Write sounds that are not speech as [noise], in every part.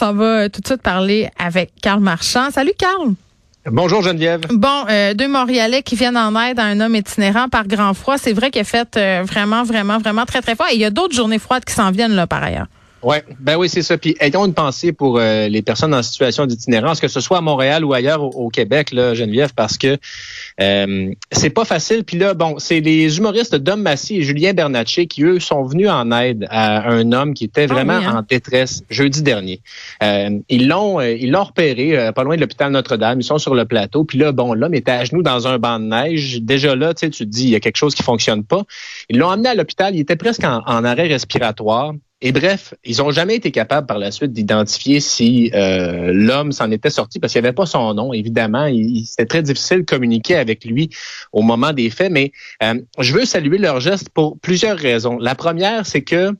s'en va tout de suite parler avec Carl Marchand. Salut Carl. Bonjour Geneviève. Bon, euh, deux Montréalais qui viennent en aide à un homme itinérant par grand froid. C'est vrai qu'il a fait euh, vraiment, vraiment, vraiment très, très fort. Et il y a d'autres journées froides qui s'en viennent là par ailleurs. Ouais, ben oui, c'est ça. Puis ayons une pensée pour euh, les personnes en situation d'itinérance, que ce soit à Montréal ou ailleurs au, Québec, là, Geneviève, parce que euh, c'est pas facile. Puis là, bon, c'est les humoristes Dom Massy et Julien Bernatchez qui, eux, sont venus en aide à un homme qui était ah vraiment hein? en détresse jeudi dernier. Euh, ils l'ont ils l'ont repéré pas loin de l'hôpital Notre-Dame. Ils sont sur le plateau. Puis là, bon, l'homme était à genoux dans un banc de neige. Déjà là, tu sais, tu te dis, il y a quelque chose qui fonctionne pas. Ils l'ont amené à l'hôpital. Il était presque en arrêt respiratoire. Et bref, ils n'ont jamais été capables par la suite d'identifier si euh, l'homme s'en était sorti parce qu'il n'y avait pas son nom. Évidemment, c'était très difficile de communiquer avec lui au moment des faits. Mais euh, je veux saluer leur geste pour plusieurs raisons. La première, c'est que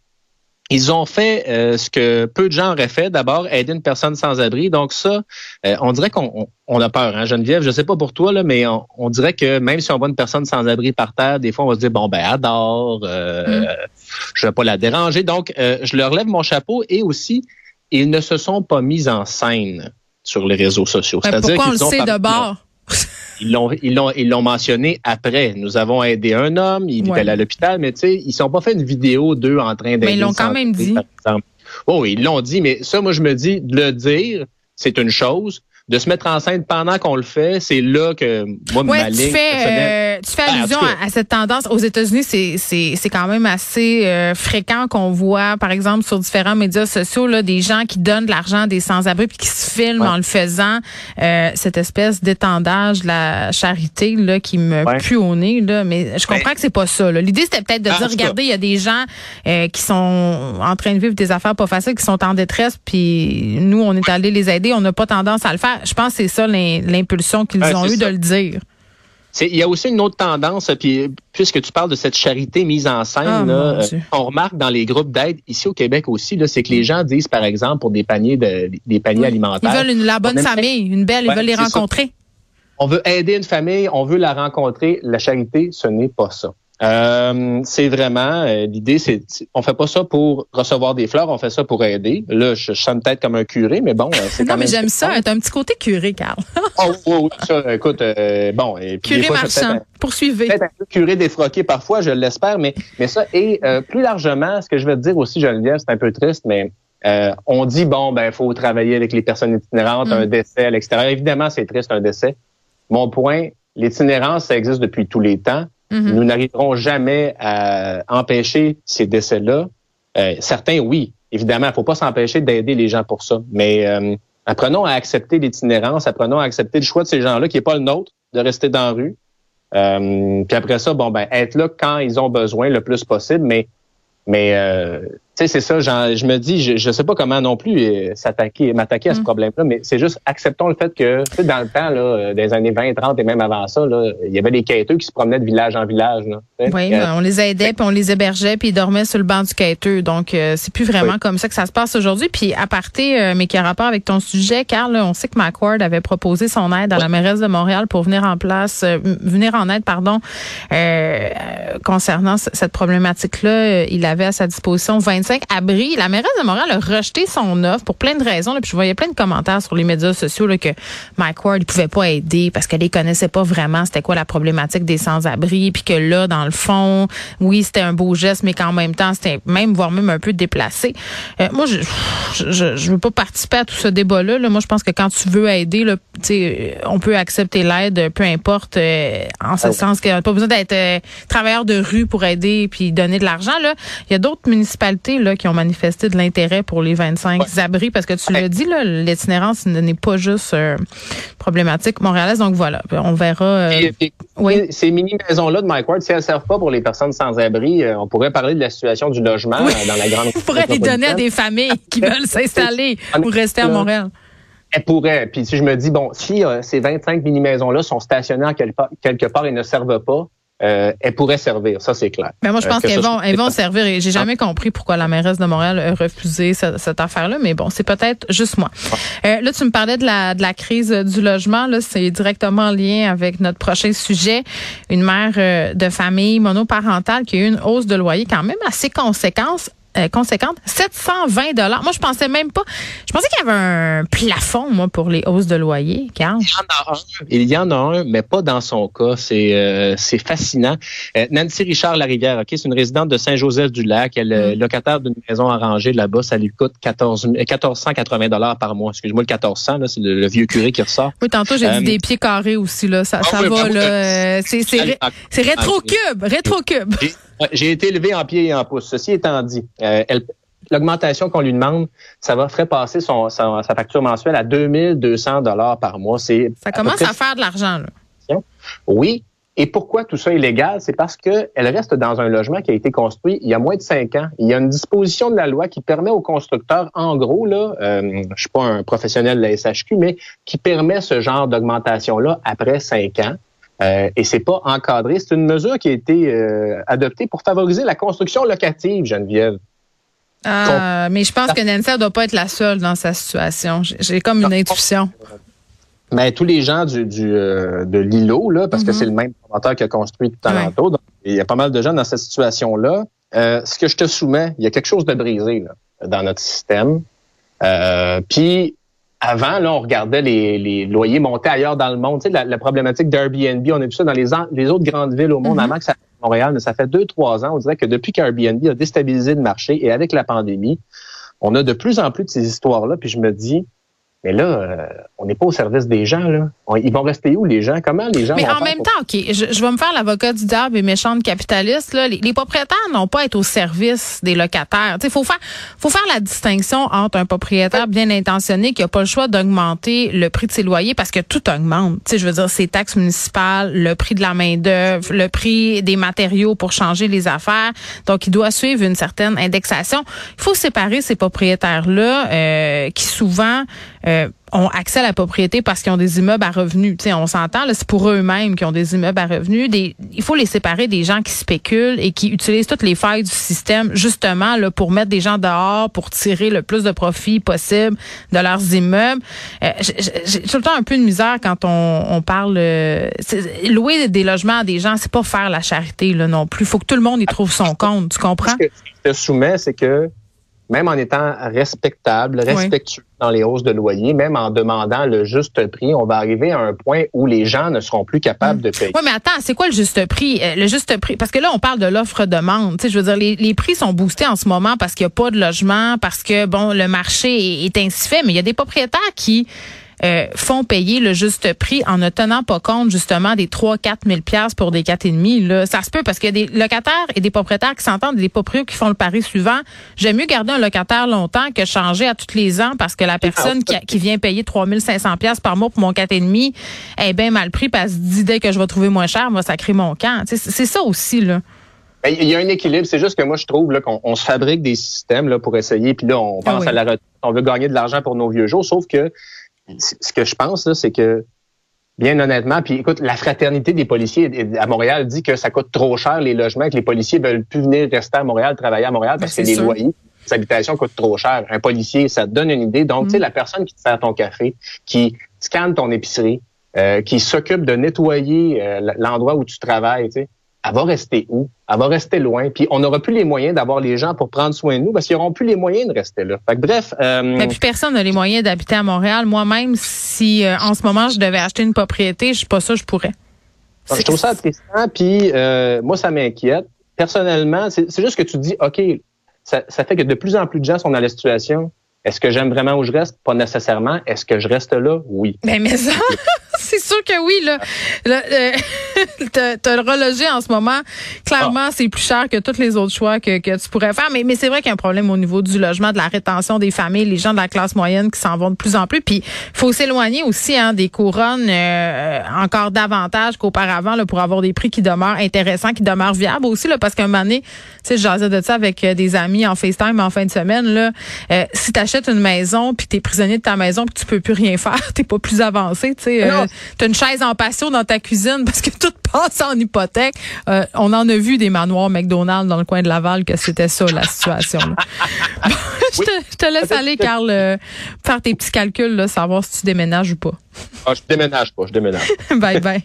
ils ont fait euh, ce que peu de gens auraient fait. D'abord, aider une personne sans abri. Donc ça, euh, on dirait qu'on on a peur, hein, Geneviève. Je sais pas pour toi là, mais on, dirait que même si on voit une personne sans abri par terre, des fois on va se dire bon ben adore, euh, mm. je vais pas la déranger. Donc je leur lève mon chapeau et aussi ils ne se sont pas mis en scène sur les réseaux sociaux. Ben, pourquoi on le sait de bord? Ils l'ont, ils l'ont, ils l'ont mentionné après. Nous avons aidé un homme, il est allé à l'hôpital, mais tu sais, ils sont pas fait une vidéo d'eux en train d'aider. Mais ils l'ont quand même dit. Oh, ils l'ont dit, mais ça, moi, je me dis, de le dire, c'est une chose de se mettre en scène pendant qu'on le fait, c'est là que moi, ouais, ma euh, tu fais ben, allusion à, cette tendance. Aux États-Unis, c'est, c'est, c'est quand même assez euh, fréquent qu'on voit, par exemple, sur différents médias sociaux, là, des gens qui donnent de l'argent à des sans-abri puis qui se filment en le faisant. Euh, cette espèce d'étendage de la charité là, qui me pue au nez. Là, mais je comprends que c'est pas ça. L'idée, c'était peut-être de ah, dire, regardez, il y a des gens qui sont en train de vivre des affaires pas faciles, qui sont en détresse, puis nous, on est allé les aider. On n'a pas tendance à le faire je pense que c'est ça l'impulsion qu'ils ont eu de le dire. Il y a aussi une autre tendance, puis puisque tu parles de cette charité mise en scène, ah, euh, on remarque dans les groupes d'aide ici au Québec aussi, c'est que les gens disent, par exemple, pour des paniers de des paniers alimentaires. Ils veulent une, la bonne famille, une belle, ils veulent les rencontrer. On veut aider une famille, on veut la rencontrer. La charité, ce n'est pas ça. Euh, c'est vraiment euh, l'idée, c'est on fait pas ça pour recevoir des fleurs, on fait ça pour aider. Là, je, je sonne peut-être comme un curé, mais bon, euh, c'est quand non, mais j'aime ça. T'as un petit côté curé, Carl. [laughs] oh, oui, ça, écoute, bon. Et puis, curé marchand. Poursuivez. Peut-être un peu curé défroqué parfois, je l'espère, mais mais ça et plus largement, ce que je veux te dire aussi, Geneviève, c'est un peu triste, mais on dit bon, ben, faut travailler avec les personnes itinérantes, mm. un décès à l'extérieur. Évidemment, c'est triste un décès. Mon point, l'itinérance, ça existe depuis tous les temps. Mm-hmm. Nous n'arriverons jamais à empêcher ces décès-là. Euh, certains, oui, évidemment, il ne faut pas s'empêcher d'aider les gens pour ça. Mais euh, apprenons à accepter l'itinérance, apprenons à accepter le choix de ces gens-là qui n'est pas le nôtre de rester dans la rue. Euh, puis après ça, bon ben être là quand ils ont besoin le plus possible, mais mais euh, sais, c'est ça, je me dis, je, je sais pas comment non plus euh, s'attaquer, m'attaquer à ce mm. problème-là, mais c'est juste acceptons le fait que, tu sais, dans le temps, là, euh, des années 20, 30 et même avant ça, là, il y avait des quêteux qui se promenaient de village en village. Là, oui, euh, on les aidait, puis on les hébergeait, puis ils dormaient sur le banc du quêteux. Donc, c'est plus vraiment comme ça que ça se passe aujourd'hui. Puis, à partir, mais qui a rapport avec ton sujet, Carl, on sait que McWard avait proposé son aide à la mairesse de Montréal pour venir en place, venir en aide, pardon, concernant cette problématique-là. Il avait à sa disposition 25 abris. La mairesse de Montréal a rejeté son offre pour plein de raisons. Là, puis je voyais plein de commentaires sur les médias sociaux là, que Mike Ward ne pouvait pas aider parce qu'elle les connaissait pas vraiment c'était quoi la problématique des sans-abri. Puis que là, dans le fond, oui, c'était un beau geste, mais qu'en même temps, c'était même, voire même un peu déplacé. Euh, moi, je, je veux pas participer à tout ce débat-là. Là. Moi, je pense que quand tu veux aider, là, on peut accepter l'aide, peu importe, euh, en ce ah sens qu'il n'y a pas besoin d'être euh, travailleur de rue pour aider puis donner de l'argent. Là. Il y a d'autres municipalités là, qui ont manifesté de l'intérêt pour les 25 abris parce que tu l'as dit, l'itinérance n'est pas juste euh, problématique montréalaise. Donc voilà, on verra. Euh, oui. Ces mini-maisons-là de Mike Ward, si elles ne servent pas pour les personnes sans abri, euh, on pourrait parler de la situation du logement dans la grande [laughs] On pourrait les donner à des familles qui [laughs] veulent s'installer ou rester à Montréal. Elle pourrait. Puis si je me dis, bon, si ces 25 mini-maisons-là sont stationnées quelque part et ne servent pas, euh, elles pourraient servir, ça c'est clair. Mais moi je pense euh, qu'elles vont, elles vont servir. Et j'ai jamais compris pourquoi la mairesse de Montréal a refusé cette, affaire-là, mais bon, c'est peut-être juste moi. Euh, là, tu me parlais de la de la crise du logement. Là, c'est directement en lien avec notre prochain sujet. Une mère euh, de famille monoparentale qui a eu une hausse de loyer quand même assez conséquente euh, conséquente, 720 dollars. Moi, je pensais même pas. Je pensais qu'il y avait un plafond, moi, pour les hausses de loyer, Carl. Il y en a un. Il y en a un, mais pas dans son cas. C'est euh, c'est fascinant. Euh, Nancy Richard Larivière, ok, c'est une résidente de Saint-Joseph-du-Lac. Elle est Mm. locataire d'une maison arrangée là-bas. Ça lui coûte 14 1480 dollars par mois. Excuse-moi, le 1400, là, c'est le, le vieux curé qui ressort. Oui, tantôt, j'ai dit des pieds carrés aussi, là. Ça, ah ça oui, va, ben là. ben, C'est c'est ré- c'est rétro-cube, rétro-cube. J'ai- été élevé en pied et en pouce. Ceci étant dit, euh, elle- l'augmentation qu'on lui demande, ça va ferait passer son, sa, sa facture mensuelle à 2200 dollars par mois. C'est Ça commence à faire de l'argent, là. Oui. Et pourquoi tout ça est légal? C'est parce qu'elle reste dans un logement qui a été construit il y a moins de cinq ans. Il y a une disposition de la loi qui permet aux constructeurs, en gros, là, euh, je suis pas un professionnel de la SHQ, mais qui permet ce genre d'augmentation-là après cinq ans. Euh, et c'est pas encadré. C'est une mesure qui a été euh, adoptée pour favoriser la construction locative, Geneviève. Ah, mais je pense que Nancy ne doit pas être la seule dans sa situation. J'ai- comme une intuition. Mais tous les gens du, du euh, de l'îlot, là, parce que Mhm. c'est le même promoteur qui a construit tout Ouais. alentour, donc il y a pas mal de gens dans cette situation-là. Euh, ce que je te soumets, il y a quelque chose de brisé là, dans notre système. Euh, Puis avant, là, on regardait les, les loyers monter ailleurs dans le monde. Tu sais, la, la problématique d'Airbnb, on a vu ça dans les, autres grandes villes au monde, Mhm. avant que ça à Montréal, mais ça fait deux, trois ans. On dirait que depuis qu'Airbnb a déstabilisé le marché et avec la pandémie, on a de plus en plus de ces histoires-là. Puis je me dis, mais là, euh, on n'est pas au service des gens. Là. On- ils vont rester où les gens? Comment les gens Mais vont en même pour- temps, OK, je, je vais me faire l'avocat du diable et méchante capitaliste. Là. Les, les propriétaires n'ont pas à être au service des locataires. Il faut faire, faut faire la distinction entre un propriétaire bien intentionné qui n'a pas le choix d'augmenter le prix de ses loyers parce que tout augmente. Tu sais, je veux dire, ses taxes municipales, le prix de la main-d'œuvre, le prix des matériaux pour changer les affaires. Donc, il doit suivre une certaine indexation. Il faut séparer ces propriétaires-là euh, qui souvent euh, ont accès à la propriété parce qu'ils ont des immeubles à revenus. Tu sais, on s'entend, c'est pour eux-mêmes qui ont des immeubles à revenus. Il faut les séparer des gens qui spéculent et qui utilisent toutes les failles du système justement là, pour mettre des gens dehors, pour tirer le plus de profit possible de leurs immeubles. Euh, j'ai tout le temps un peu de misère quand on, on parle... euh, louer des logements à des gens, c'est pas faire la charité là, non plus. faut que tout le monde y trouve son compte. Tu comprends? Ce que je te soumets, c'est que même en étant respectable, respectueux dans les hausses de loyer, même en demandant le juste prix, on va arriver à un point où les gens ne seront plus capables de payer. Oui, mais attends, c'est quoi le juste prix? Euh, le juste prix, parce que là, on parle de l'offre-demande. Tu sais, je veux dire, les, les prix sont boostés en ce moment parce qu'il n'y a pas de logement, parce que, bon, le marché est, est ainsi fait, mais il y a des propriétaires qui euh, font payer le juste prix en ne tenant pas compte, justement, des 3-4 000 piastres pour des 4,5. Là. Ça se peut parce qu'il y a des locataires et des propriétaires qui s'entendent, et des propriétaires qui font le pari suivant. J'aime mieux garder un locataire longtemps que changer à tous les ans parce que la personne qui, vient payer 3 500 piastres par mois pour mon 4,5 est bien mal pris parce se dit dès que je vais trouver moins cher, moi, ça crée mon camp. C'est ça aussi, là. Ben, Il y a un équilibre. C'est juste que moi, je trouve là, qu'on on se fabrique des systèmes là, pour essayer. Puis là, on Ah pense oui. à la retraite. On veut gagner de l'argent pour nos vieux jours. Sauf que ce que je pense, là, c'est que, bien honnêtement, puis écoute, la fraternité des policiers à Montréal dit que ça coûte trop cher les logements, que les policiers veulent plus venir rester à Montréal, travailler à Montréal parce Ben, que c'est les sûr. loyers, les habitations coûtent trop cher. Un policier, ça te donne une idée. Donc, tu sais, Mm. la personne qui te sert ton café, qui scanne ton épicerie, euh, qui s'occupe de nettoyer euh, l'endroit où tu travailles, tu sais, elle va rester où? Elle va rester loin. Puis on n'aura plus les moyens d'avoir les gens pour prendre soin de nous parce qu'ils n'auront plus les moyens de rester là. Fait que bref, euh, Mais puis personne n'a les moyens d'habiter à Montréal. Moi-même, si euh, en ce moment je devais acheter une propriété, je suis pas ça, je pourrais. je trouve ça attristant. Puis euh, moi, ça m'inquiète. Personnellement, c'est juste que tu te dis, OK, ça, ça fait que de plus en plus de gens sont dans la situation. Est-ce que j'aime vraiment où je reste? Pas nécessairement. Est-ce que je reste là? Oui. Ben mais ça, [laughs] sûr que oui là. Là, euh, [laughs] te le reloger en ce moment, clairement, Ah. c'est plus cher que tous les autres choix que, que tu pourrais faire. Mais, mais c'est vrai qu'il y a un problème au niveau du logement, de la rétention des familles, les gens de la classe moyenne qui s'en vont de plus en plus. Puis faut s'éloigner aussi hein, des couronnes euh, encore davantage qu'auparavant là, pour avoir des prix qui demeurent intéressants, qui demeurent viables aussi là, parce qu'un moment donné, tu sais, je jasais de ça avec euh, des amis en FaceTime en fin de semaine là. Euh, si t'achètes une maison puis t'es prisonnier de ta maison puis tu peux plus rien faire, [laughs] t'es pas plus avancé, tu sais. Non. T'as une chaise en patio dans ta cuisine parce que tout passe en hypothèque. Euh, on en a vu des manoirs McDonald's dans le coin de Laval que c'était ça la situation. là. [laughs] Bon, je, te, je te laisse aller, Carl, euh, faire tes petits calculs, là, savoir si tu déménages ou pas. Ah, je déménage pas, je déménage. [laughs] bye bye.